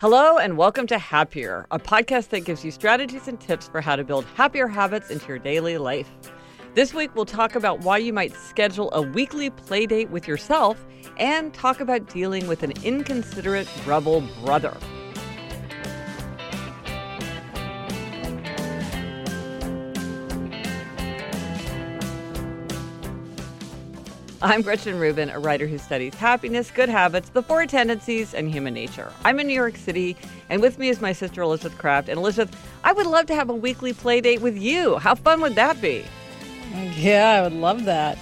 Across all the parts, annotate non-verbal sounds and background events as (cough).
Hello, and welcome to Happier, a podcast that gives you strategies and tips for how to build happier habits into your daily life. This week, we'll talk about why you might schedule a weekly play date with yourself and talk about dealing with an inconsiderate rebel brother. I'm Gretchen Rubin, a writer who studies happiness, good habits, the four tendencies, and human nature. I'm in New York City, and with me is my sister Elizabeth Craft. And Elizabeth, I would love to have a weekly play date with you. How fun would that be? Yeah, I would love that.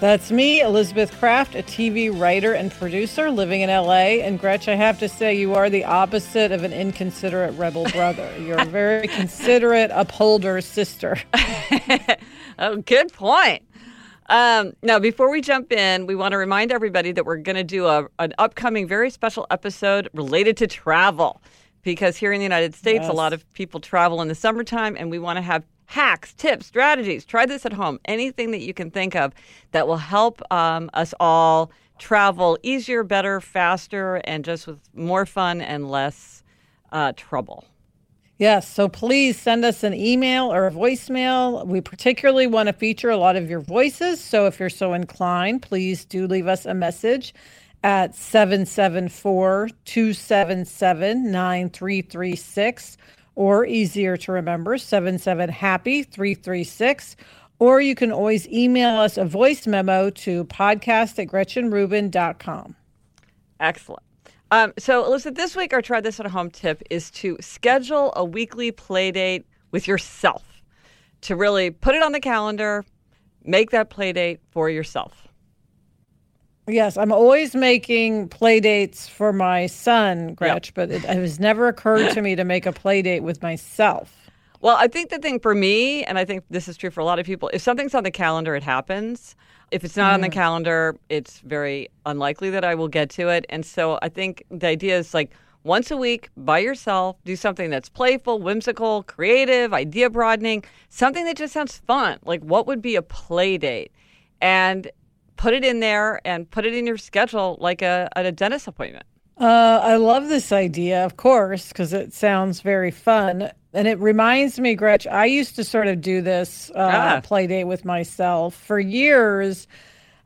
That's me, Elizabeth Craft, a TV writer and producer living in LA. And Gretch, I have to say, you are the opposite of an inconsiderate rebel brother. (laughs) You're a very considerate upholder sister. (laughs) oh, good point. Um, now, before we jump in, we want to remind everybody that we're going to do a, an upcoming very special episode related to travel. Because here in the United States, yes. a lot of people travel in the summertime, and we want to have hacks, tips, strategies. Try this at home. Anything that you can think of that will help um, us all travel easier, better, faster, and just with more fun and less uh, trouble. Yes, so please send us an email or a voicemail. We particularly want to feature a lot of your voices. So if you're so inclined, please do leave us a message at 774 277 9336 or easier to remember 77 happy 336 or you can always email us a voice memo to podcast at gretchenrubin.com excellent um, so, Elizabeth, this week our try this at home tip is to schedule a weekly play date with yourself. To really put it on the calendar, make that play date for yourself. Yes, I'm always making play dates for my son, Gretch, yep. but it, it has never occurred to me to make a play date with myself. Well, I think the thing for me, and I think this is true for a lot of people, if something's on the calendar, it happens. If it's not mm. on the calendar, it's very unlikely that I will get to it. And so I think the idea is like once a week by yourself, do something that's playful, whimsical, creative, idea broadening, something that just sounds fun. Like what would be a play date? And put it in there and put it in your schedule like a, a dentist appointment. Uh, I love this idea, of course, because it sounds very fun. And it reminds me, Gretch, I used to sort of do this uh, ah. play date with myself for years,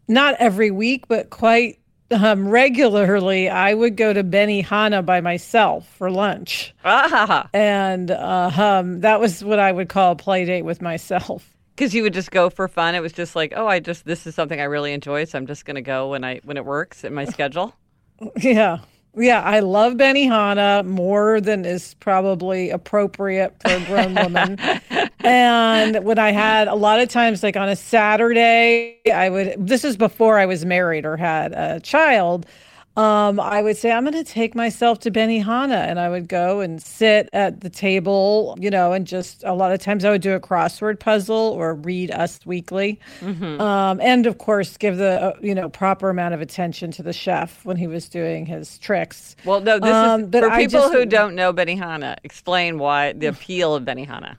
not every week, but quite um, regularly. I would go to Benihana by myself for lunch. Ah. And uh, um, that was what I would call a play date with myself. (laughs) Because you would just go for fun. It was just like, oh, I just, this is something I really enjoy. So I'm just going to go when I, when it works in my schedule. (laughs) Yeah. Yeah, I love Benihana more than is probably appropriate for a grown woman. (laughs) and when I had a lot of times, like on a Saturday, I would, this is before I was married or had a child. Um, I would say I'm going to take myself to Benihana, and I would go and sit at the table, you know, and just a lot of times I would do a crossword puzzle or read Us Weekly, mm-hmm. um, and of course give the uh, you know proper amount of attention to the chef when he was doing his tricks. Well, no, this um, is for people just, who don't know Benihana. Explain why the appeal of Benihana.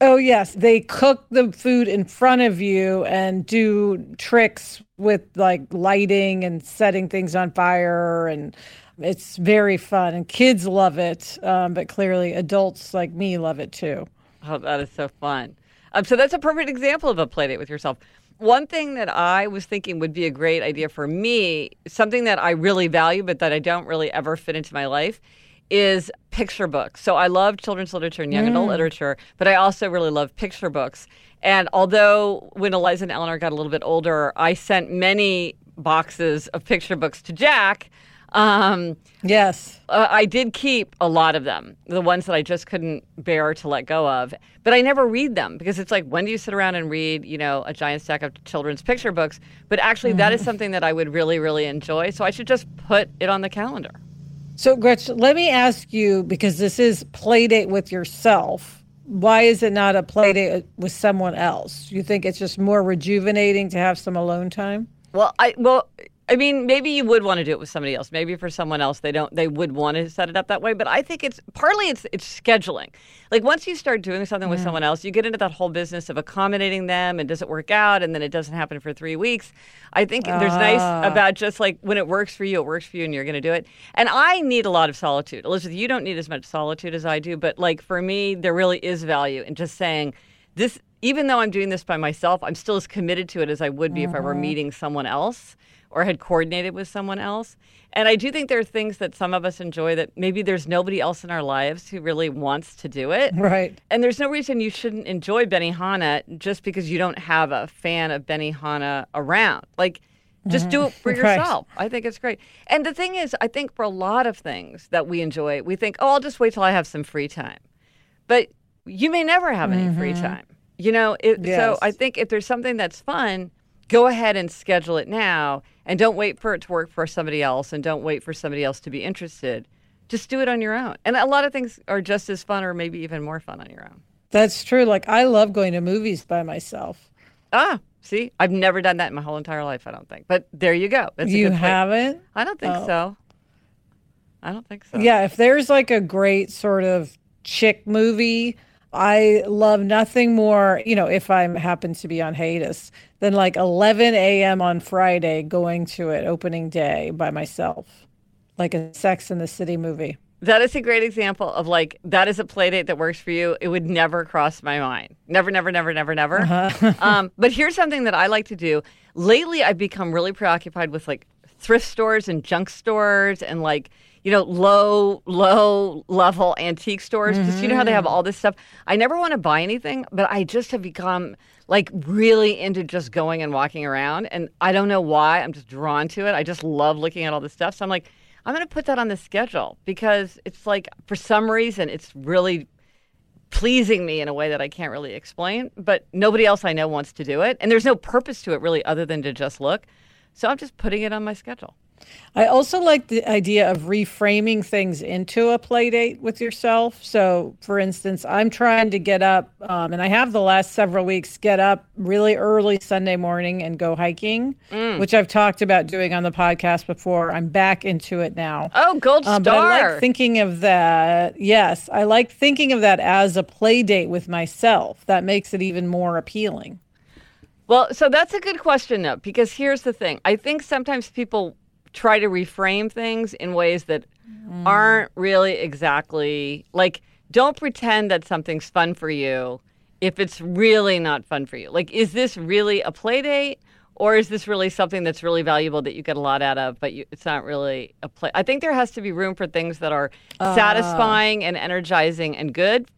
Oh, yes. They cook the food in front of you and do tricks with like lighting and setting things on fire. And it's very fun. And kids love it. Um, but clearly, adults like me love it too. Oh, that is so fun. Um, so that's a perfect example of a play date with yourself. One thing that I was thinking would be a great idea for me, something that I really value, but that I don't really ever fit into my life, is picture books. So I love children's literature and young mm. adult literature, but I also really love picture books. And although when Eliza and Eleanor got a little bit older, I sent many boxes of picture books to Jack. Um, yes. Uh, I did keep a lot of them, the ones that I just couldn't bear to let go of. But I never read them because it's like, when do you sit around and read, you know, a giant stack of children's picture books? But actually, mm. that is mm-hmm. something that I would really, really enjoy. So I should just put it on the calendar. So, Gretchen, let me ask you because this is play date with yourself. Why is it not a play date with someone else? You think it's just more rejuvenating to have some alone time? Well, I well, I mean, maybe you would want to do it with somebody else. Maybe for someone else, they don't. They would want to set it up that way. But I think it's partly it's it's scheduling. Like once you start doing something with someone else, you get into that whole business of accommodating them, and does it work out, and then it doesn't happen for three weeks. I think uh. there's nice ah. about just like when it works for you, it works for you, and you're going to do it. And I need a lot of solitude. Elizabeth, you don't need as much solitude as I do, but like for me, there really is value in just saying this. Even though I'm doing this by myself, I'm still as committed to it as I would be mm-hmm. if I were mm-hmm. meeting someone else or had coordinated with someone else. And I do think there are things that some of us enjoy that maybe there's nobody else in our lives who really wants to do it. Right. And there's no reason you shouldn't enjoy Benihana just because you don't have a fan of Benihana around. Like, just do it for (laughs) yourself. Right. I think it's great. And the thing is, I think for a lot of things that we enjoy, we think, oh, I'll just wait till I have some free time. But you may never have any mm-hmm. free time. You know, it, yes. so I think if there's something that's fun, go ahead and schedule it now and don't wait for it to work for somebody else and don't wait for somebody else to be interested. Just do it on your own. And a lot of things are just as fun or maybe even more fun on your own. That's true. Like I love going to movies by myself. Ah, see, I've never done that in my whole entire life, I don't think. But there you go. That's you haven't? I don't think oh. so. I don't think so. Yeah, if there's like a great sort of chick movie I love nothing more, you know, if I happen to be on hiatus, than like 11 a.m. on Friday going to it opening day by myself, like a Sex in the City movie. That is a great example of like that is a play date that works for you. It would never cross my mind. Never, never, never, never, never. Uh-huh. (laughs) um, but here's something that I like to do. Lately, I've become really preoccupied with like thrift stores and junk stores and like you know, low, low level antique stores. Because mm-hmm. you know how they have mm-hmm. all this stuff. I never want to buy anything, but I just have become like really into just going and walking around. And I don't know why. I'm just drawn to it. I just love looking at all this stuff. So I'm like, I'm going to put that on the schedule because it's like, for some reason, it's really pleasing me in a way that I can't really explain. But nobody else I know wants to do it. And there's no purpose to it really other than to just look. So I'm just putting it on my schedule. I also like the idea of reframing things into a play date with yourself. So, for instance, I'm trying to get up, um, and I have the last several weeks get up really early Sunday morning and go hiking, mm. which I've talked about doing on the podcast before. I'm back into it now. Oh, gold star! Um, but I like thinking of that. Yes, I like thinking of that as a play date with myself. That makes it even more appealing. Well, so that's a good question, though, because here's the thing. I think sometimes people try to reframe things in ways that mm. aren't really exactly like don't pretend that something's fun for you if it's really not fun for you. Like, is this really a play date? Or is this really something that's really valuable that you get a lot out of, but you, it's not really a play? I think there has to be room for things that are uh. satisfying and energizing and good,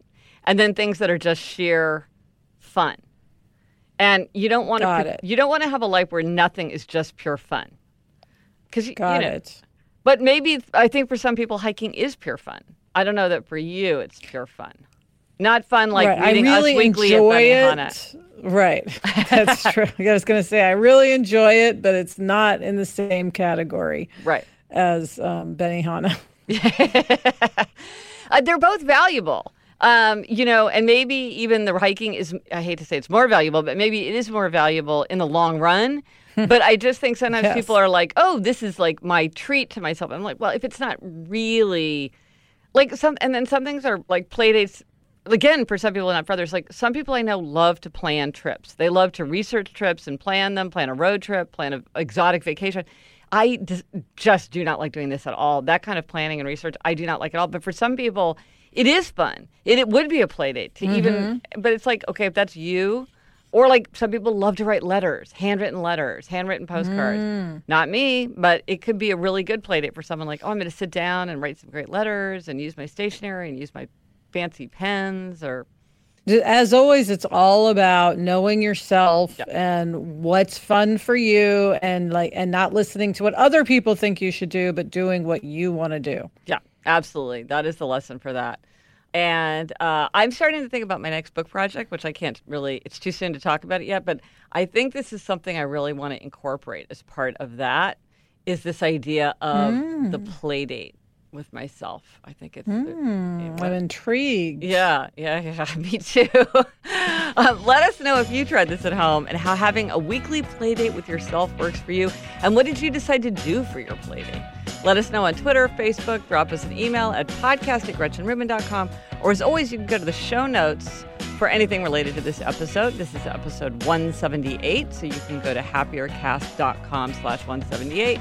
and then things that are just sheer fun. And you don't want to you don't want to have a life where nothing is just pure fun. Because you know, it. But maybe I think for some people hiking is pure fun. I don't know that for you it's pure fun. Not fun like right. reading I really Us Weekly enjoy it. Right. (laughs) That's true. I was going to say I really enjoy it, but it's not in the same category. Right. as um, Benihana. (laughs) uh, they're both valuable. Um, you know, and maybe even the hiking is, I hate to say it's more valuable, but maybe it is more valuable in the long run. (laughs) but I just think sometimes yes. people are like, oh, this is like my treat to myself. I'm like, well, if it's not really like some, and then some things are like play dates. Again, for some people, not for others, like some people I know love to plan trips. They love to research trips and plan them, plan a road trip, plan an exotic vacation. I just do not like doing this at all. That kind of planning and research, I do not like at all. But for some people, it is fun. It, it would be a play date to mm-hmm. even, but it's like, okay, if that's you, or like some people love to write letters, handwritten letters, handwritten postcards. Mm. Not me, but it could be a really good play date for someone like, oh, I'm going to sit down and write some great letters and use my stationery and use my fancy pens or as always it's all about knowing yourself and what's fun for you and like and not listening to what other people think you should do but doing what you want to do yeah absolutely that is the lesson for that and uh, I'm starting to think about my next book project, which I can't really, it's too soon to talk about it yet, but I think this is something I really want to incorporate as part of that is this idea of mm. the play date with myself. I think it's. Mm, I'm intrigued. Yeah, yeah, (laughs) yeah. Me too. (laughs) um, let us know if you tried this at home and how having a weekly play date with yourself works for you. And what did you decide to do for your play date? Let us know on Twitter, Facebook, drop us an email at podcast at GretchenRubin.com. Or as always, you can go to the show notes for anything related to this episode. This is episode 178, so you can go to happiercast.com slash 178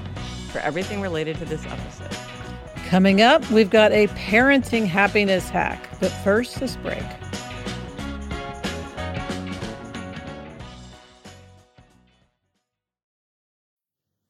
for everything related to this episode. Coming up, we've got a parenting happiness hack. But first, this break.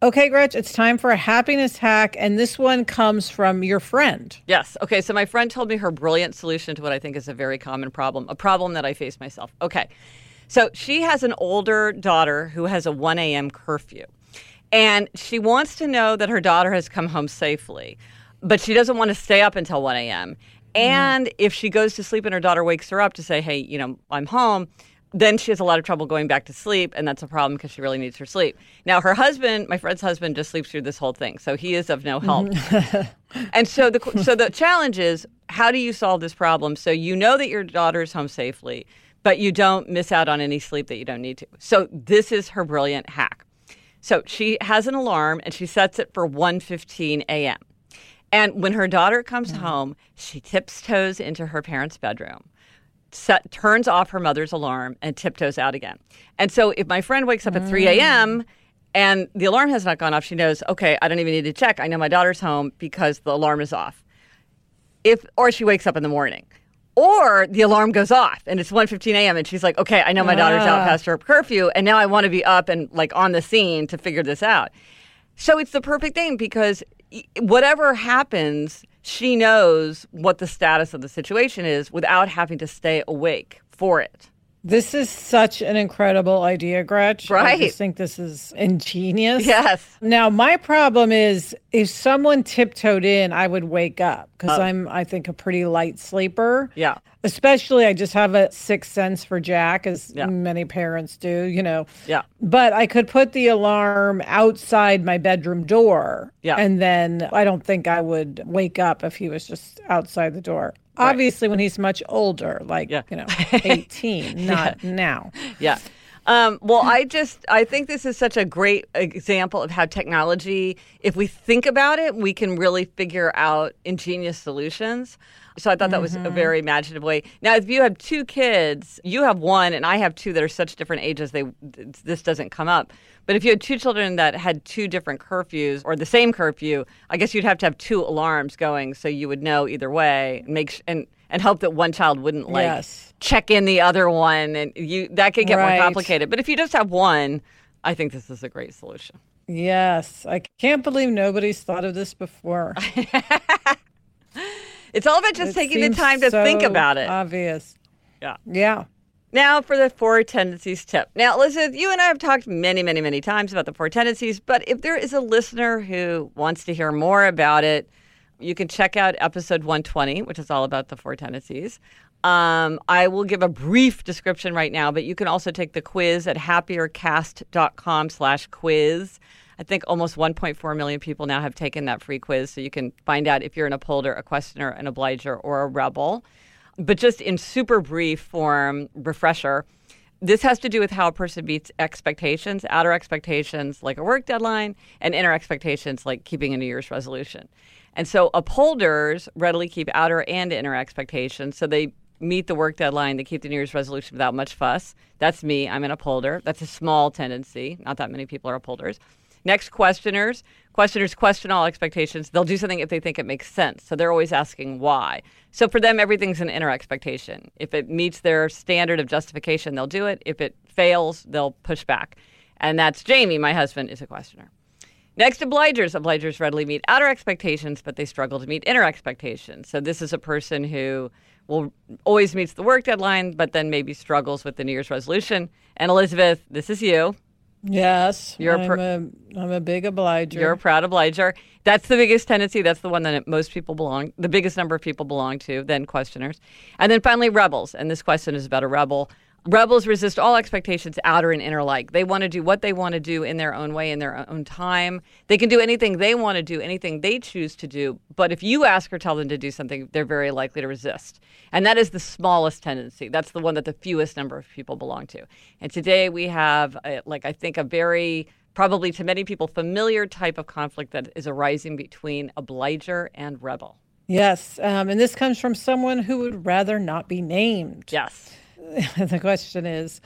Okay, Gretch, it's time for a happiness hack, and this one comes from your friend. Yes. Okay, so my friend told me her brilliant solution to what I think is a very common problem, a problem that I face myself. Okay, so she has an older daughter who has a 1 a.m. curfew, and she wants to know that her daughter has come home safely, but she doesn't want to stay up until 1 a.m. And mm. if she goes to sleep and her daughter wakes her up to say, hey, you know, I'm home, then she has a lot of trouble going back to sleep, and that's a problem because she really needs her sleep. Now, her husband, my friend's husband, just sleeps through this whole thing, so he is of no help. (laughs) and so the so the challenge is, how do you solve this problem so you know that your daughter is home safely, but you don't miss out on any sleep that you don't need to? So this is her brilliant hack. So she has an alarm and she sets it for 1:15 a.m. And when her daughter comes mm-hmm. home, she tiptoes into her parents' bedroom. Set, turns off her mother's alarm and tiptoes out again. And so if my friend wakes up at 3 a.m. Mm. and the alarm has not gone off, she knows, okay, I don't even need to check. I know my daughter's home because the alarm is off. If or she wakes up in the morning or the alarm goes off and it's 1.15 a.m and she's like okay i know my daughter's out ah. past her curfew and now i want to be up and like on the scene to figure this out so it's the perfect thing because whatever happens she knows what the status of the situation is without having to stay awake for it this is such an incredible idea, Gretch. Right. I just think this is ingenious. Yes. Now, my problem is if someone tiptoed in, I would wake up because oh. I'm, I think, a pretty light sleeper. Yeah. Especially, I just have a sixth sense for Jack, as yeah. many parents do, you know. Yeah. But I could put the alarm outside my bedroom door. Yeah. And then I don't think I would wake up if he was just outside the door. Obviously, when he's much older, like, yeah. you know, (laughs) 18, not yeah. now. Yeah. Um, well, I just I think this is such a great example of how technology, if we think about it, we can really figure out ingenious solutions. So I thought that was mm-hmm. a very imaginative way. Now, if you have two kids, you have one, and I have two that are such different ages, they this doesn't come up. But if you had two children that had two different curfews or the same curfew, I guess you'd have to have two alarms going so you would know either way. And make sh- and and hope that one child wouldn't like yes. Check in the other one, and you that could get right. more complicated. But if you just have one, I think this is a great solution. Yes, I can't believe nobody's thought of this before. (laughs) it's all about just it taking the time to so think about it. Obvious. Yeah. Yeah. Now for the four tendencies tip. Now, Elizabeth, you and I have talked many, many, many times about the four tendencies, but if there is a listener who wants to hear more about it, you can check out episode 120, which is all about the four tendencies. Um, I will give a brief description right now, but you can also take the quiz at happiercast.com slash quiz. I think almost 1.4 million people now have taken that free quiz, so you can find out if you're an upholder, a questioner, an obliger, or a rebel but just in super brief form, refresher. This has to do with how a person meets expectations, outer expectations like a work deadline, and inner expectations like keeping a New Year's resolution. And so upholders readily keep outer and inner expectations. So they meet the work deadline, they keep the New Year's resolution without much fuss. That's me. I'm an upholder. That's a small tendency. Not that many people are upholders. Next, questioners. Questioners question all expectations. They'll do something if they think it makes sense. So they're always asking why. So for them, everything's an inner expectation. If it meets their standard of justification, they'll do it. If it fails, they'll push back. And that's Jamie, my husband, is a questioner. Next, obligers. Obligers readily meet outer expectations, but they struggle to meet inner expectations. So this is a person who will always meets the work deadline, but then maybe struggles with the New Year's resolution. And Elizabeth, this is you. Yes, you're I'm, pr- a, I'm a big obliger. You're a proud obliger. That's the biggest tendency. That's the one that most people belong, the biggest number of people belong to, then questioners. And then finally, rebels. And this question is about a rebel. Rebels resist all expectations, outer and inner like. They want to do what they want to do in their own way, in their own time. They can do anything they want to do, anything they choose to do. But if you ask or tell them to do something, they're very likely to resist. And that is the smallest tendency. That's the one that the fewest number of people belong to. And today we have, a, like, I think a very probably to many people familiar type of conflict that is arising between obliger and rebel. Yes. Um, and this comes from someone who would rather not be named. Yes. (laughs) the question is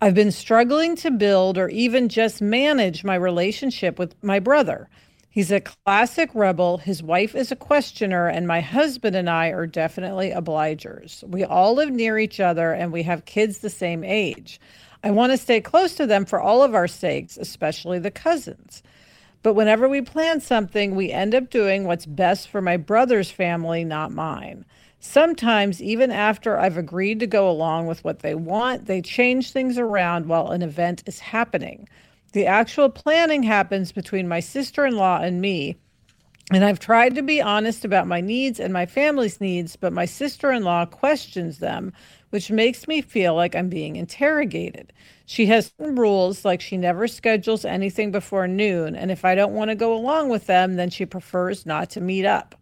I've been struggling to build or even just manage my relationship with my brother. He's a classic rebel. His wife is a questioner, and my husband and I are definitely obligers. We all live near each other and we have kids the same age. I want to stay close to them for all of our sakes, especially the cousins. But whenever we plan something, we end up doing what's best for my brother's family, not mine. Sometimes, even after I've agreed to go along with what they want, they change things around while an event is happening. The actual planning happens between my sister in law and me. And I've tried to be honest about my needs and my family's needs, but my sister in law questions them, which makes me feel like I'm being interrogated. She has rules like she never schedules anything before noon, and if I don't want to go along with them, then she prefers not to meet up.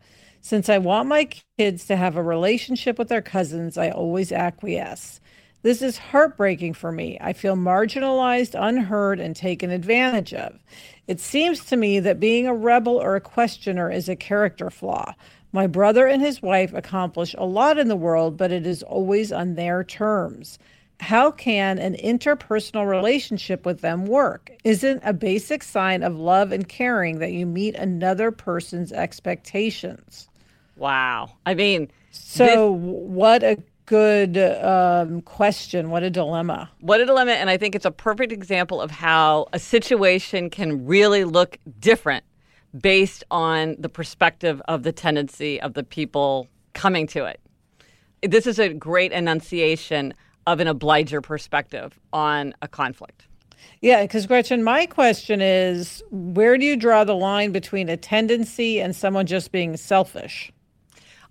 Since I want my kids to have a relationship with their cousins, I always acquiesce. This is heartbreaking for me. I feel marginalized, unheard, and taken advantage of. It seems to me that being a rebel or a questioner is a character flaw. My brother and his wife accomplish a lot in the world, but it is always on their terms. How can an interpersonal relationship with them work? Isn't a basic sign of love and caring that you meet another person's expectations? Wow. I mean, so this, what a good um, question. What a dilemma. What a dilemma. And I think it's a perfect example of how a situation can really look different based on the perspective of the tendency of the people coming to it. This is a great enunciation of an obliger perspective on a conflict. Yeah, because Gretchen, my question is where do you draw the line between a tendency and someone just being selfish?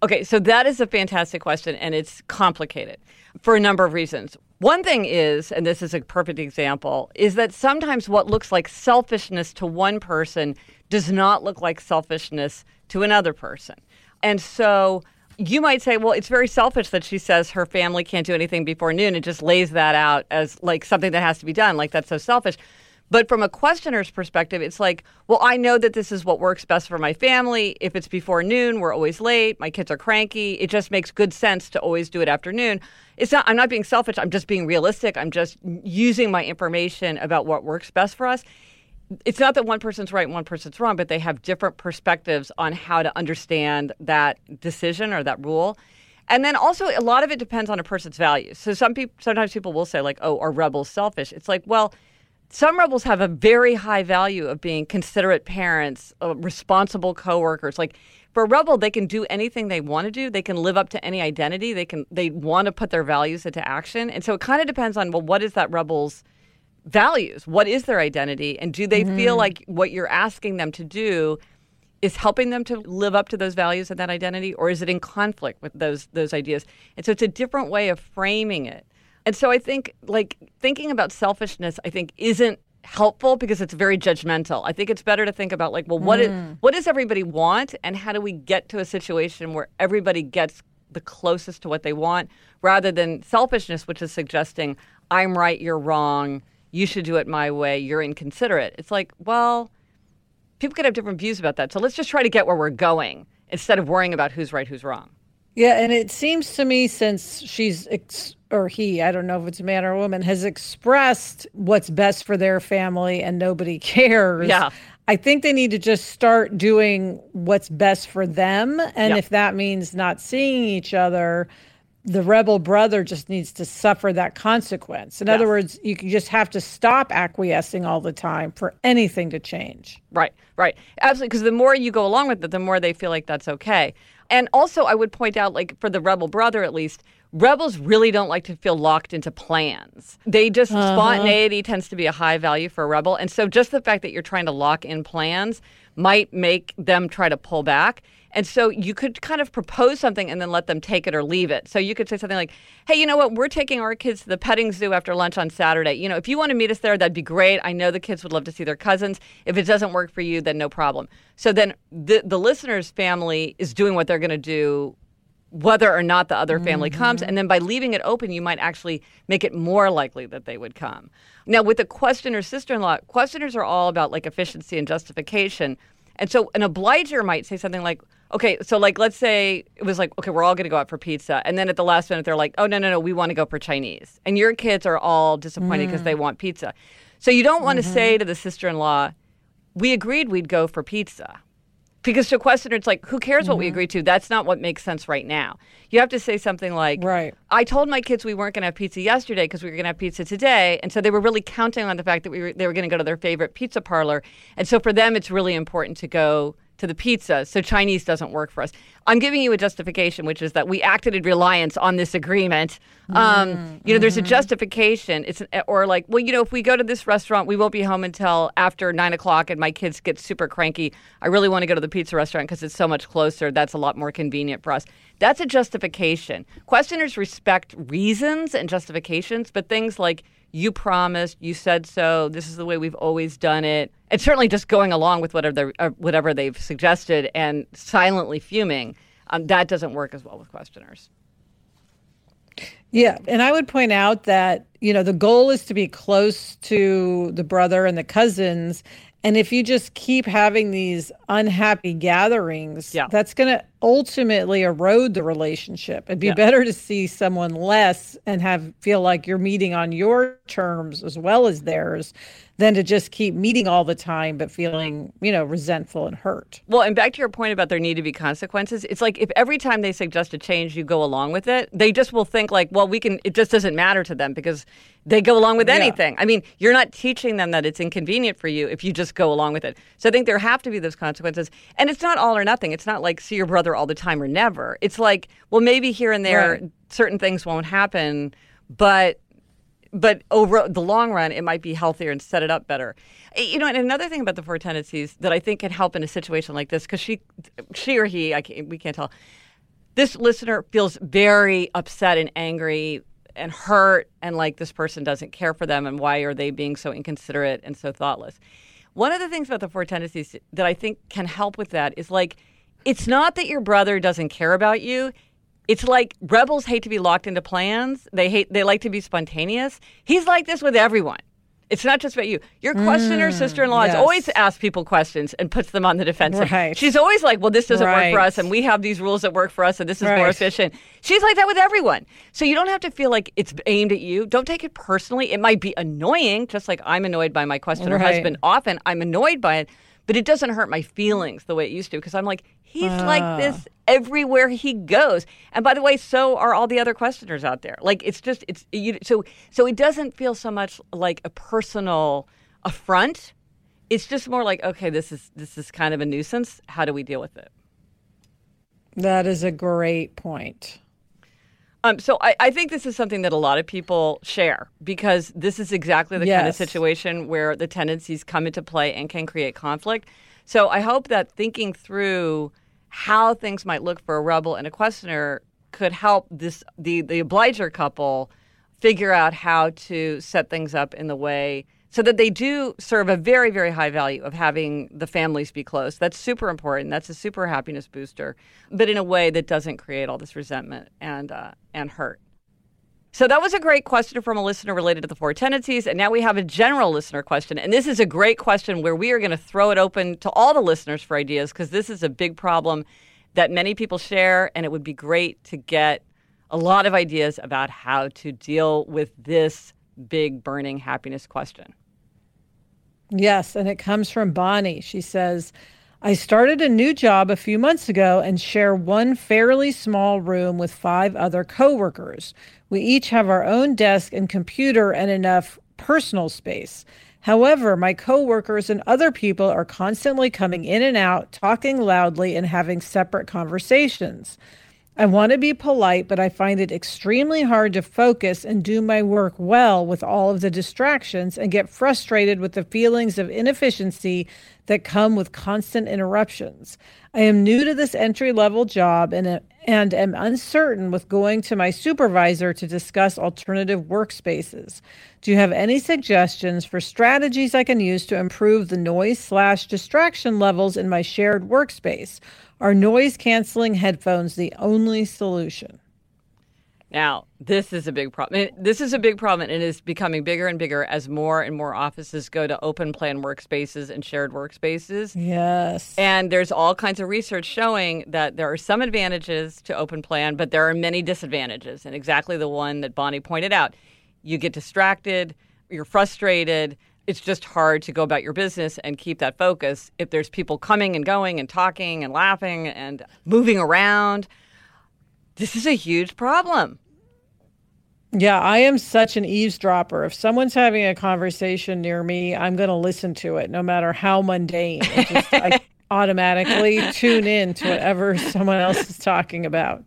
Okay, so that is a fantastic question, and it's complicated for a number of reasons. One thing is, and this is a perfect example, is that sometimes what looks like selfishness to one person does not look like selfishness to another person. And so you might say, well, it's very selfish that she says her family can't do anything before noon and just lays that out as like something that has to be done. Like that's so selfish. But from a questioner's perspective, it's like, well, I know that this is what works best for my family. If it's before noon, we're always late. My kids are cranky. It just makes good sense to always do it afternoon. It's not, I'm not being selfish. I'm just being realistic. I'm just using my information about what works best for us it's not that one person's right and one person's wrong, but they have different perspectives on how to understand that decision or that rule. And then also a lot of it depends on a person's values. So some people sometimes people will say like, "Oh, are rebels selfish?" It's like, well, some rebels have a very high value of being considerate parents, uh, responsible coworkers. Like for a rebel, they can do anything they want to do. They can live up to any identity. They can they want to put their values into action. And so it kind of depends on well, what is that rebel's values? What is their identity? And do they mm-hmm. feel like what you're asking them to do is helping them to live up to those values and that identity, or is it in conflict with those those ideas? And so it's a different way of framing it. And so I think like thinking about selfishness, I think isn't helpful because it's very judgmental. I think it's better to think about like, well, what, mm. is, what does everybody want, and how do we get to a situation where everybody gets the closest to what they want, rather than selfishness, which is suggesting I'm right, you're wrong you should do it my way, you're inconsiderate. It's like, well, people could have different views about that. So let's just try to get where we're going instead of worrying about who's right, who's wrong. Yeah, and it seems to me since she's ex- or he, I don't know if it's a man or a woman, has expressed what's best for their family and nobody (laughs) cares. Yeah. I think they need to just start doing what's best for them. And if that means not seeing each other, the rebel brother just needs to suffer that consequence. In yes. other words, you just have to stop acquiescing all the time for anything to change. Right, right. Absolutely. Because the more you go along with it, the more they feel like that's okay. And also, I would point out, like for the rebel brother at least, rebels really don't like to feel locked into plans. They just, uh-huh. spontaneity tends to be a high value for a rebel. And so just the fact that you're trying to lock in plans might make them try to pull back. And so you could kind of propose something and then let them take it or leave it. So you could say something like, hey, you know what? We're taking our kids to the petting zoo after lunch on Saturday. You know, if you want to meet us there, that'd be great. I know the kids would love to see their cousins. If it doesn't work for you, then no problem. So then the, the listener's family is doing what they're going to do whether or not the other family mm-hmm. comes. And then by leaving it open, you might actually make it more likely that they would come. Now, with the questioner sister in law, questioners are all about like efficiency and justification. And so an obliger might say something like, okay, so like let's say it was like, okay, we're all going to go out for pizza. And then at the last minute, they're like, oh, no, no, no, we want to go for Chinese. And your kids are all disappointed because mm. they want pizza. So you don't want mm-hmm. to say to the sister in law, we agreed we'd go for pizza. Because to a questioner, it's like, who cares mm-hmm. what we mm-hmm. to? That's not what makes sense right now. You have to say something like, right. I told my kids we weren't going to have pizza yesterday because we were going to have pizza today. And so they were really counting on the fact that we were, they were going to go to their favorite pizza parlor. And so for them, it's really important to go to the pizza, so Chinese doesn't work for us. I'm giving you a justification, which is that we acted in reliance on this agreement. Um, mm, you know, there's a mm-hmm. justification. It's or like, well, you know, if we go to this restaurant, we won't be home until after nine o'clock, and my kids get super cranky. I really want to go to the pizza restaurant because it's so much closer. That's a lot more convenient for us. That's a justification. Questioners respect reasons and justifications, but things like you promised, you said so, this is the way we've always done it. And certainly just going along with whatever, uh, whatever they've suggested and silently fuming, um, that doesn't work as well with questioners. Yeah. And I would point out that, you know, the goal is to be close to the brother and the cousins. And if you just keep having these unhappy gatherings, Yeah. that's going to ultimately erode the relationship. It'd be Yeah. better to see someone less and have feel like you're meeting on your terms as well as theirs than to just keep meeting all the time but feeling, you know, resentful and hurt. Well, and back to your point about there need to be consequences, it's like if every time they suggest a change, you go along with it, they just will think like, well, we can, it just doesn't matter to them because they go along with Yeah. anything. I mean, you're not teaching them that it's inconvenient for you if you just go along with it. So I think there have to be those consequences. And it's not all or nothing. It's not like see your brother all the time or never. It's like, well, maybe here and there, Right. certain things won't happen, but but over the long run, it might be healthier and set it up better. Eh, You know, and another thing about the four tendencies that I think can help in a situation like this, because she, she or he, I can't, we can't tell. This listener feels very upset and angry and hurt, and like this person doesn't care for them, and why are they being so inconsiderate and so thoughtless? One of the things about the four tendencies that I think can help with that is like, it's not that your brother doesn't care about you. It's like rebels hate to be locked into plans. They hate they like to be spontaneous. He's like this with everyone. It's not just about you. Your mm. questioner sister-in-law has yes. always asks people questions and puts them on the defensive. Right. She's always like, "Well, this doesn't work for us, and we have these rules that work for us, and this is more efficient." She's like that with everyone. So you don't have to feel like it's aimed at you. Don't take it personally. It might be annoying, just like I'm annoyed by my questioner Right. husband. Often I'm annoyed by it, but it doesn't hurt my feelings the way it used to because I'm like, he's like Ah. this everywhere he goes. And by the way, so are all the other questioners out there. Like it's just it's you, so so it doesn't feel so much like a personal affront. It's just more like, okay, this is this is kind of a nuisance. How do we deal with it? That is a great point. Um, so I, I think this is something that a lot of people share because this is exactly the kind of situation where the tendencies come into play and can create conflict. So I hope that thinking through how things might look for a rebel and a questioner could help this the the obliger couple figure out how to set things up in the way so that they do serve a very very high value of having the families be close that's super important that's a super happiness booster but in a way that doesn't create all this resentment and uh, and hurt so that was a great question from a listener related to the four tendencies. And now we have a general listener question. And this is a great question where we are going to throw it open to all the listeners for ideas because this is a big problem that many people share. And it would be great to get a lot of ideas about how to deal with this big burning happiness question. Yes, and it comes from Bonnie. She says, I started a new job a few months ago and share one fairly small room with five other coworkers. We each have our own desk and computer and enough personal space. However, my coworkers and other people are constantly coming in and out, talking loudly, and having separate conversations. I want to be polite, but I find it extremely hard to focus and do my work well with all of the distractions and get frustrated with the feelings of inefficiency that come with constant interruptions. I am new to this entry level job and, and am uncertain with going to my supervisor to discuss alternative workspaces. Do you have any suggestions for strategies I can use to improve the noise slash distraction levels in my shared workspace? Are noise canceling headphones the only solution? Now, this is a big problem. Eh, this is a big problem, and it is becoming bigger and bigger as more and more offices go to open plan workspaces and shared workspaces. Yes. And there's all kinds of research showing that there are some advantages to open plan, but there are many disadvantages. And exactly the one that Bonnie pointed out. You get distracted, you're frustrated. It's just hard to go about your business and keep that focus if there's people coming and going and talking and laughing and moving around. This is a huge problem. Yeah, I am such an eavesdropper. If someone's having a conversation near me, I'm going to listen to it, no matter how mundane. Just, I (laughs) automatically tune in to whatever (laughs) someone else is talking about.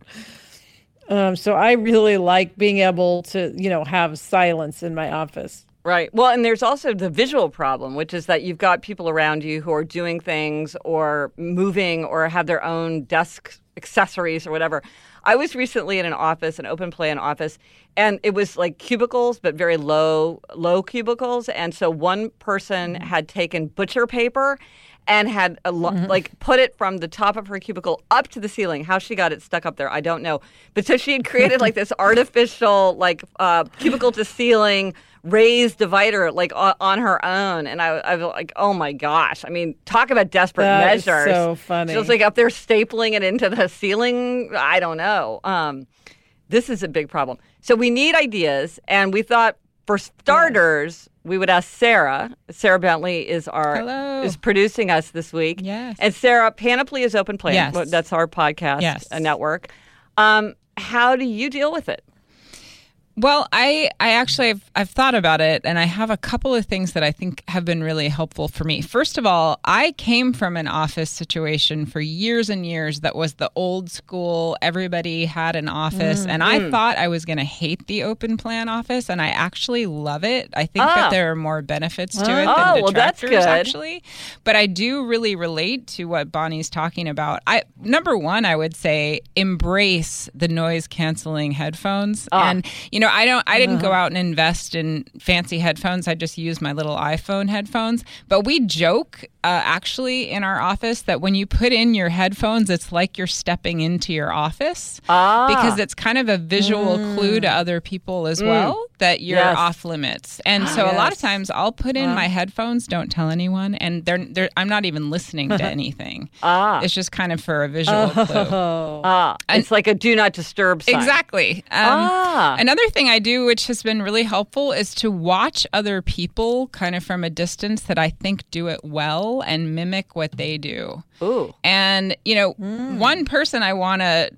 Um, so I really like being able to, you know, have silence in my office. Right. Well, and there's also the visual problem, which is that you've got people around you who are doing things or moving or have their own desk accessories or whatever. I was recently in an office, an open plan office, and it was like cubicles, but very low, low cubicles. And so one person had taken butcher paper and had a lo- like put it from the top of her cubicle up to the ceiling. How she got it stuck up there, I don't know. But so she had created like this (laughs) artificial like uh, cubicle to ceiling raised divider like on, on her own, and I, I was like, oh my gosh! I mean, talk about desperate That measures. so funny. She was like up there stapling it into the ceiling. I don't know. Um, this is a big problem. So we need ideas, and we thought for starters, we would ask Sarah. Sarah Bentley is our Hello. is producing us this week. Yes. And Sarah, Panoply is open plan. Yes. That's our podcast Yes. network. Um, how do you deal with it? Well, I I actually have, I've thought about it, and I have a couple of things that I think have been really helpful for me. First of all, I came from an office situation for years and years that was the old school. Everybody had an office, and I thought I was going to hate the open plan office, and I actually love it. I think Ah. that there are more benefits to it Oh, than well, that's detractors, good. actually. But I do really relate to what Bonnie's talking about. I number one, I would say embrace the noise canceling headphones, Ah. and you know, I don't, I didn't go out and invest in fancy headphones. I just use my little iPhone headphones. But we joke uh, actually in our office that when you put in your headphones, it's like you're stepping into your office Ah. because it's kind of a visual clue to other people as well that you're Yes. off limits. And so a lot of times I'll put in my headphones, don't tell anyone, and they're, they're I'm not even listening to (laughs) anything. Ah. It's just kind of for a visual clue. Oh, Ah, it's like a do not disturb sign. Exactly. Um, Ah. Another thing I do, which has been really helpful, is to watch other people kind of from a distance that I think do it well and mimic what they do. Ooh. And, you know, hmm. one person I want to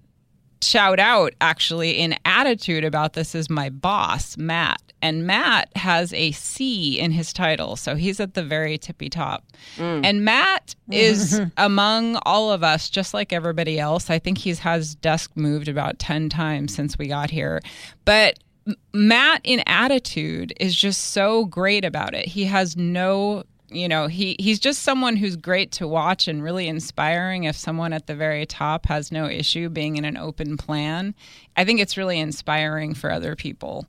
shout out actually in attitude about this is my boss, Matt. And Matt has a C in his title. So he's at the very tippy top. Mm. And Matt is (laughs) among all of us, just like everybody else. I think he's had his desk moved about 10 times since we got here. But Matt in attitude is just so great about it. He has no you know he he's just someone who's great to watch and really inspiring if someone at the very top has no issue being in an open plan. I think it's really inspiring for other people.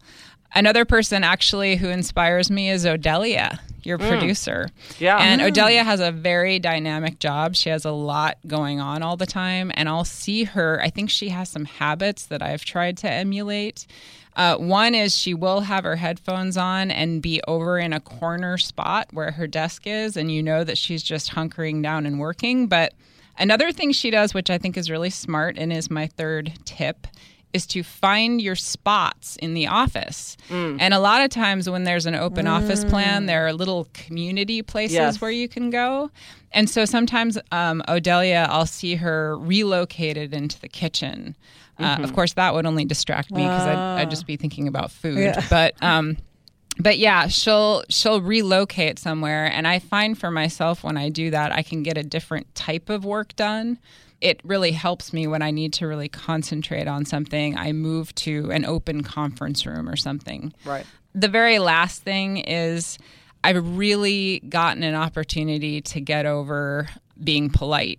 Another person actually who inspires me is odelia your mm. producer. Yeah. and mm. odelia has a very dynamic job. She has a lot going on all the time. And i'll see her i think she has some habits that i've tried to emulate uh, one is she will have her headphones on and be over in a corner spot where her desk is, and you know that she's just hunkering down and working. But another thing she does, which I think is really smart and is my third tip, is to find your spots in the office. And a lot of times when there's an open office plan, there are little community places Yes. where you can go. And so sometimes um, Odelia, I'll see her relocated into the kitchen. Uh, of course, that would only distract me because I'd, I'd just be thinking about food. Yeah. (laughs) But um, but yeah, she'll she'll relocate somewhere, and I find for myself when I do that, I can get a different type of work done. It really helps me when I need to really concentrate on something. I move to an open conference room or something. Right. The very last thing is I've really gotten an opportunity to get over being polite.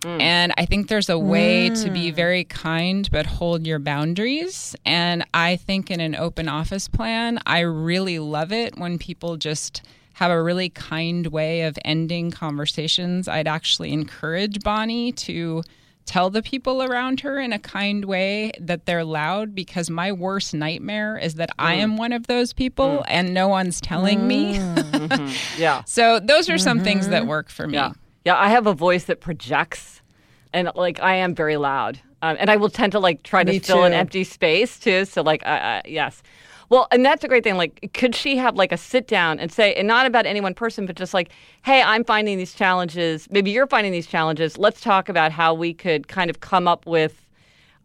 Mm. And I think there's a way to be mm. very kind but hold your boundaries. And I think in an open office plan, I really love it when people just have a really kind way of ending conversations. I'd actually encourage Bonnie to tell the people around her in a kind way that they're loud because my worst nightmare is that I am one of those people and no one's telling me. (laughs) Yeah. so those are some things that work for me. Yeah. Yeah, I have a voice that projects, and like I am very loud, um, and I will tend to like try to Me fill an empty space too. So like, uh, uh, yes. Well, and that's a great thing. Like, could she have like a sit down and say, and not about any one person, but just like, hey, I'm finding these challenges. Maybe you're finding these challenges. Let's talk about how we could kind of come up with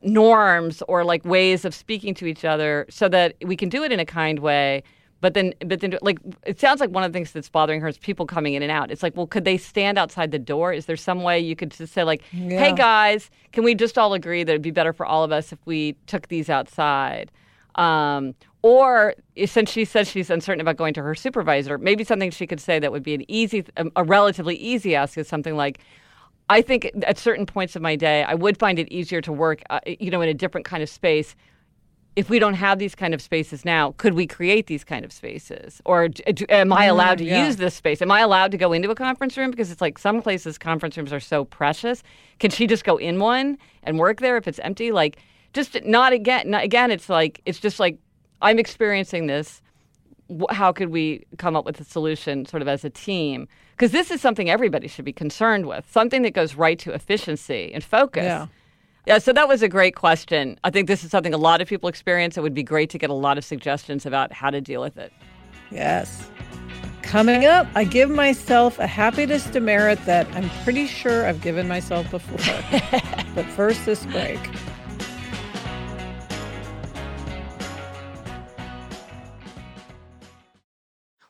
norms or like ways of speaking to each other so that we can do it in a kind way but then but then like it sounds like one of the things that's bothering her is people coming in and out it's like well could they stand outside the door is there some way you could just say like hey guys can we just all agree that it'd be better for all of us if we took these outside um, or since she says she's uncertain about going to her supervisor maybe something she could say that would be an easy a, a relatively easy ask is something like I think at certain points of my day, I would find it easier to work, uh, you know, in a different kind of space. if we don't have these kind of spaces now, could we create these kind of spaces? Or d- d- am I allowed to yeah. use this space? Am I allowed to go into a conference room? Because it's like some places, conference rooms are so precious. Can she just go in one and work there if it's empty? Like, just not again. Not, again, it's like, it's just like, I'm experiencing this. How could we come up with a solution sort of as a team? Because this is something everybody should be concerned with, something that goes right to efficiency and focus. Yeah. Yeah, so that was a great question. I think this is something a lot of people experience. It would be great to get a lot of suggestions about how to deal with it. Yes. Coming up, I give myself a happiness demerit that I'm pretty sure I've given myself before. (laughs) but first, this break.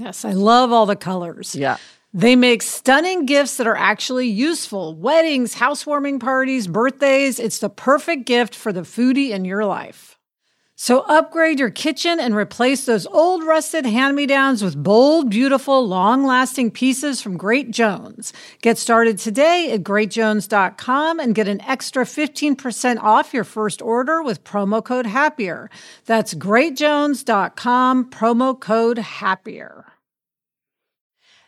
Yes, I love all the colors. Yeah. They make stunning gifts that are actually useful. Weddings, housewarming parties, birthdays. It's the perfect gift for the foodie in your life. So upgrade your kitchen and replace those old rusted hand-me-downs with bold, beautiful, long-lasting pieces from Great Jones. Get started today at greatjones.com and get an extra 15% off your first order with promo code HAPPIER. That's greatjones.com, promo code HAPPIER.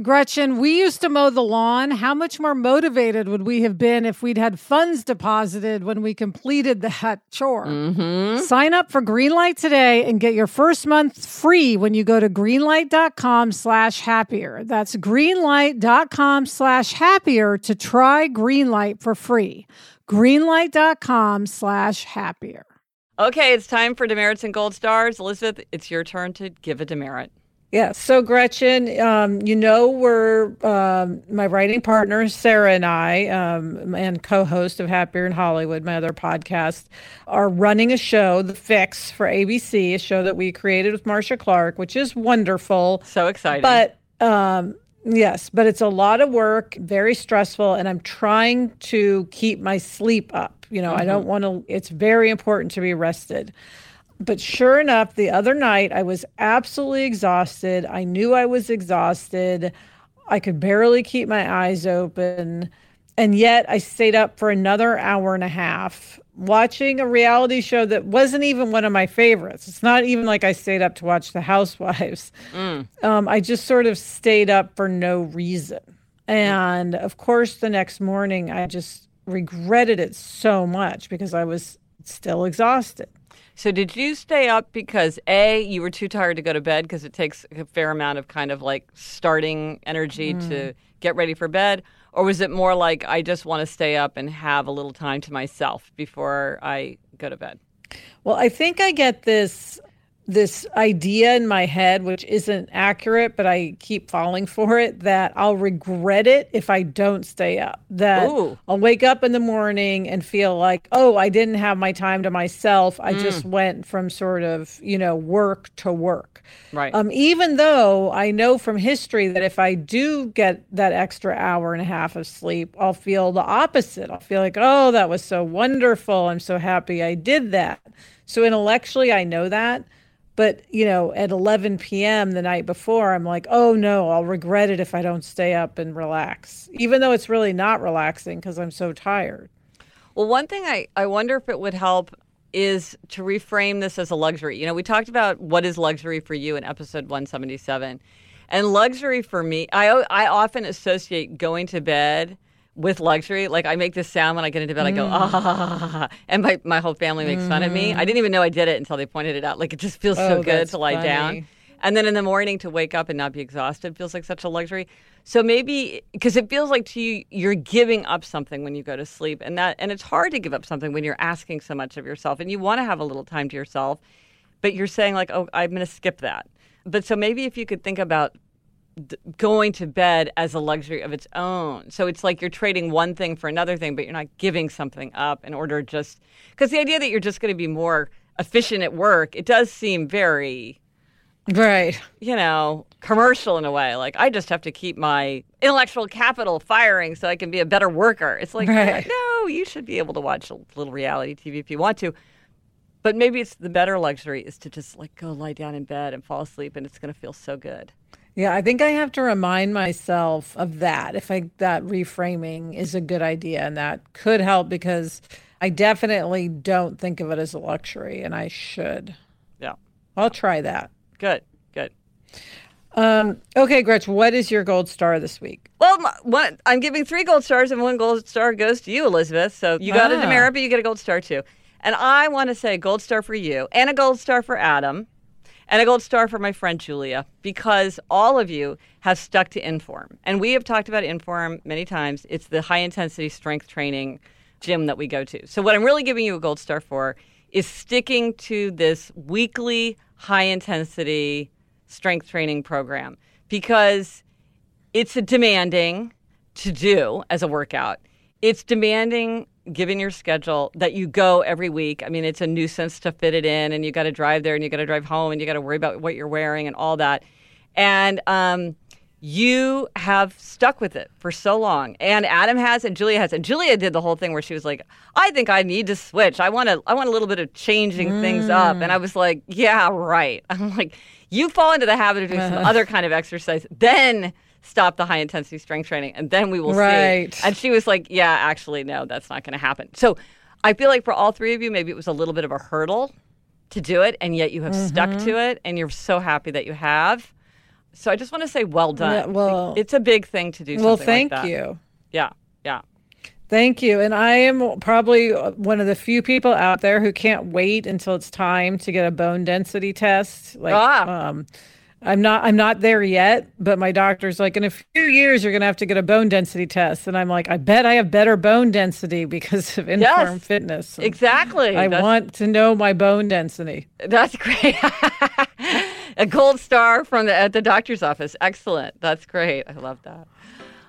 Gretchen, we used to mow the lawn. How much more motivated would we have been if we'd had funds deposited when we completed that chore? Mm-hmm. Sign up for Greenlight today and get your first month free when you go to greenlight.com slash happier. That's greenlight.com slash happier to try Greenlight for free. Greenlight.com slash happier. Okay, it's time for demerits and gold stars. Elizabeth, it's your turn to give a demerit. Yeah. So, Gretchen, um, you know, we're um, my writing partner, Sarah, and I, um, and co host of Happier in Hollywood, my other podcast, are running a show, The Fix, for ABC, a show that we created with Marcia Clark, which is wonderful. So exciting. But um, yes, but it's a lot of work, very stressful, and I'm trying to keep my sleep up. You know, I don't want to, it's very important to be rested. But sure enough, the other night I was absolutely exhausted. I knew I was exhausted. I could barely keep my eyes open. And yet I stayed up for another hour and a half watching a reality show that wasn't even one of my favorites. It's not even like I stayed up to watch The Housewives. Um, I just sort of stayed up for no reason. And of course, the next morning I just regretted it so much because I was still exhausted. So did you stay up because A, you were too tired to go to bed because it takes a fair amount of kind of like starting energy to mm-hmm. get ready for bed? Or was it more like I just want to stay up and have a little time to myself before I go to bed? Well, I think I get this this idea in my head which isn't accurate but I keep falling for it that I'll regret it if I don't stay up. That Ooh. I'll wake up in the morning and feel like, "Oh, I didn't have my time to myself. I just went from sort of, you know, work to work." Right. Um, even though I know from history that if I do get that extra hour and a half of sleep, I'll feel the opposite. I'll feel like, oh, that was so wonderful. I'm so happy I did that. So intellectually, I know that. But, you know, at 11 p.m. the night before, I'm like, oh no, I'll regret it if I don't stay up and relax, even though it's really not relaxing because I'm so tired. Well, one thing I, I wonder if it would help is to reframe this as a luxury. You know, we talked about what is luxury for you in episode 177. And luxury for me, I, I often associate going to bed with luxury. Like I make this sound when I get into bed, I go, ah, and my, my whole family makes fun of me. I didn't even know I did it until they pointed it out. Like it just feels Oh, so good to lie funny. down. And then in the morning to wake up and not be exhausted feels like such a luxury. So maybe because it feels like to you you're giving up something when you go to sleep, and that and it's hard to give up something when you're asking so much of yourself, and you want to have a little time to yourself, but you're saying like, oh, I'm going to skip that. But so maybe if you could think about going to bed as a luxury of its own. So it's like you're trading one thing for another thing, but you're not giving something up in order just because the idea that you're just going to be more efficient at work, it does seem very Right. you know, commercial in a way. Like I just have to keep my intellectual capital firing so I can be a better worker. It's like Right. no, you should be able to watch a little reality TV if you want to. But maybe it's the better luxury is to just like go lie down in bed and fall asleep and it's going to feel so good. Yeah, I think I have to remind myself of that. If I that reframing is a good idea and that could help because I definitely don't think of it as a luxury and I should. Yeah. I'll try that. Good. Good. Um, okay, Gretchen, what is your gold star this week? Well, my- one, I'm giving three gold stars, and one gold star goes to you, Elizabeth. So you got a Ah. demerit, but you get a gold star too. And I want to say gold star for you, and a gold star for Adam, and a gold star for my friend Julia, because all of you have stuck to Inform. And we have talked about Inform many times. It's the high intensity strength training gym that we go to. So, what I'm really giving you a gold star for is sticking to this weekly high intensity strength training program because it's demanding to do as a workout. It's demanding given your schedule that you go every week. I mean, it's a nuisance to fit it in and you got to drive there and you got to drive home and you got to worry about what you're wearing and all that. And um, you have stuck with it for so long. And Adam has and Julia has. And Julia did the whole thing where she was like, I think I need to switch. I want to I want a little bit of changing things up. And I was like, yeah, right. (laughs) I'm like, you fall into the habit of doing some other kind of exercise. Then stop the high intensity strength training and then we will Right. see. And she was like, yeah, actually, no, that's not going to happen. So I feel like for all three of you, maybe it was a little bit of a hurdle to do it, and yet you have stuck Mm-hmm. to it, and you're so happy that you have. So I just want to say, well done. Yeah, well- it's a big thing to do. Well, something thank like that. you. Yeah, yeah. Thank you. And I am probably one of the few people out there who can't wait until it's time to get a bone density test. Like Ah. um I'm not I'm not there yet, but my doctor's like in a few years you're going to have to get a bone density test and I'm like I bet I have better bone density because of Inform Yes, Fitness. Exactly. I That's- want to know my bone density. That's great. (laughs) a gold star from the at the doctor's office. Excellent. That's great. I love that.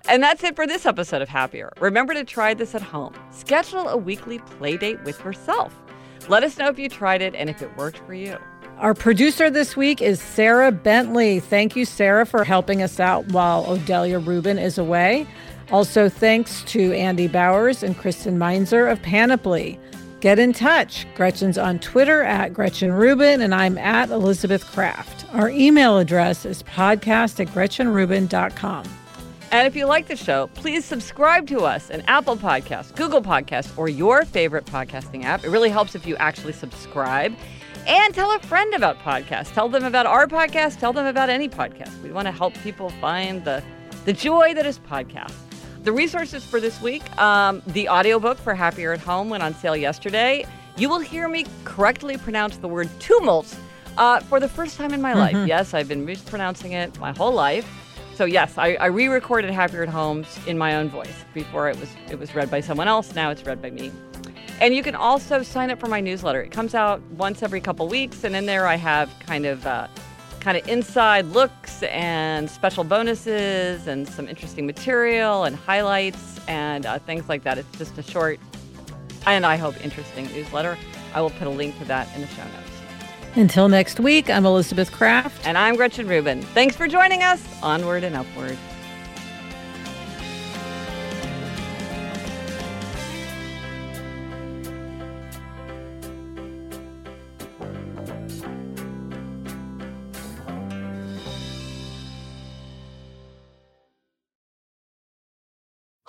And that's it for this episode of Happier. Remember to try this at home. Schedule a weekly play date with yourself. Let us know if you tried it and if it worked for you. Our producer this week is Sarah Bentley. Thank you, Sarah, for helping us out while Odelia Rubin is away. Also, thanks to Andy Bowers and Kristen Meinzer of Panoply. Get in touch. Gretchen's on Twitter at Gretchen Rubin, and I'm at Elizabeth Craft. Our email address is podcast at GretchenRubin.com. And if you like the show, please subscribe to us in Apple Podcasts, Google Podcasts, or your favorite podcasting app. It really helps if you actually subscribe. And tell a friend about podcasts. Tell them about our podcast. Tell them about any podcast. We want to help people find the, the joy that is podcast. The resources for this week um, the audiobook for Happier at Home went on sale yesterday. You will hear me correctly pronounce the word tumult uh, for the first time in my life. Yes, I've been mispronouncing it my whole life. So yes, I, I re-recorded Happier at Homes in my own voice. Before it was it was read by someone else. Now it's read by me. And you can also sign up for my newsletter. It comes out once every couple weeks, and in there I have kind of uh, kind of inside looks and special bonuses and some interesting material and highlights and uh, things like that. It's just a short and I hope interesting newsletter. I will put a link to that in the show notes. Until next week, I'm Elizabeth Craft. And I'm Gretchen Rubin. Thanks for joining us. Onward and upward.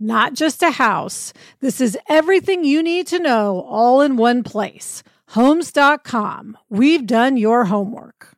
not just a house, this is everything you need to know all in one place. Homes.com. We've done your homework.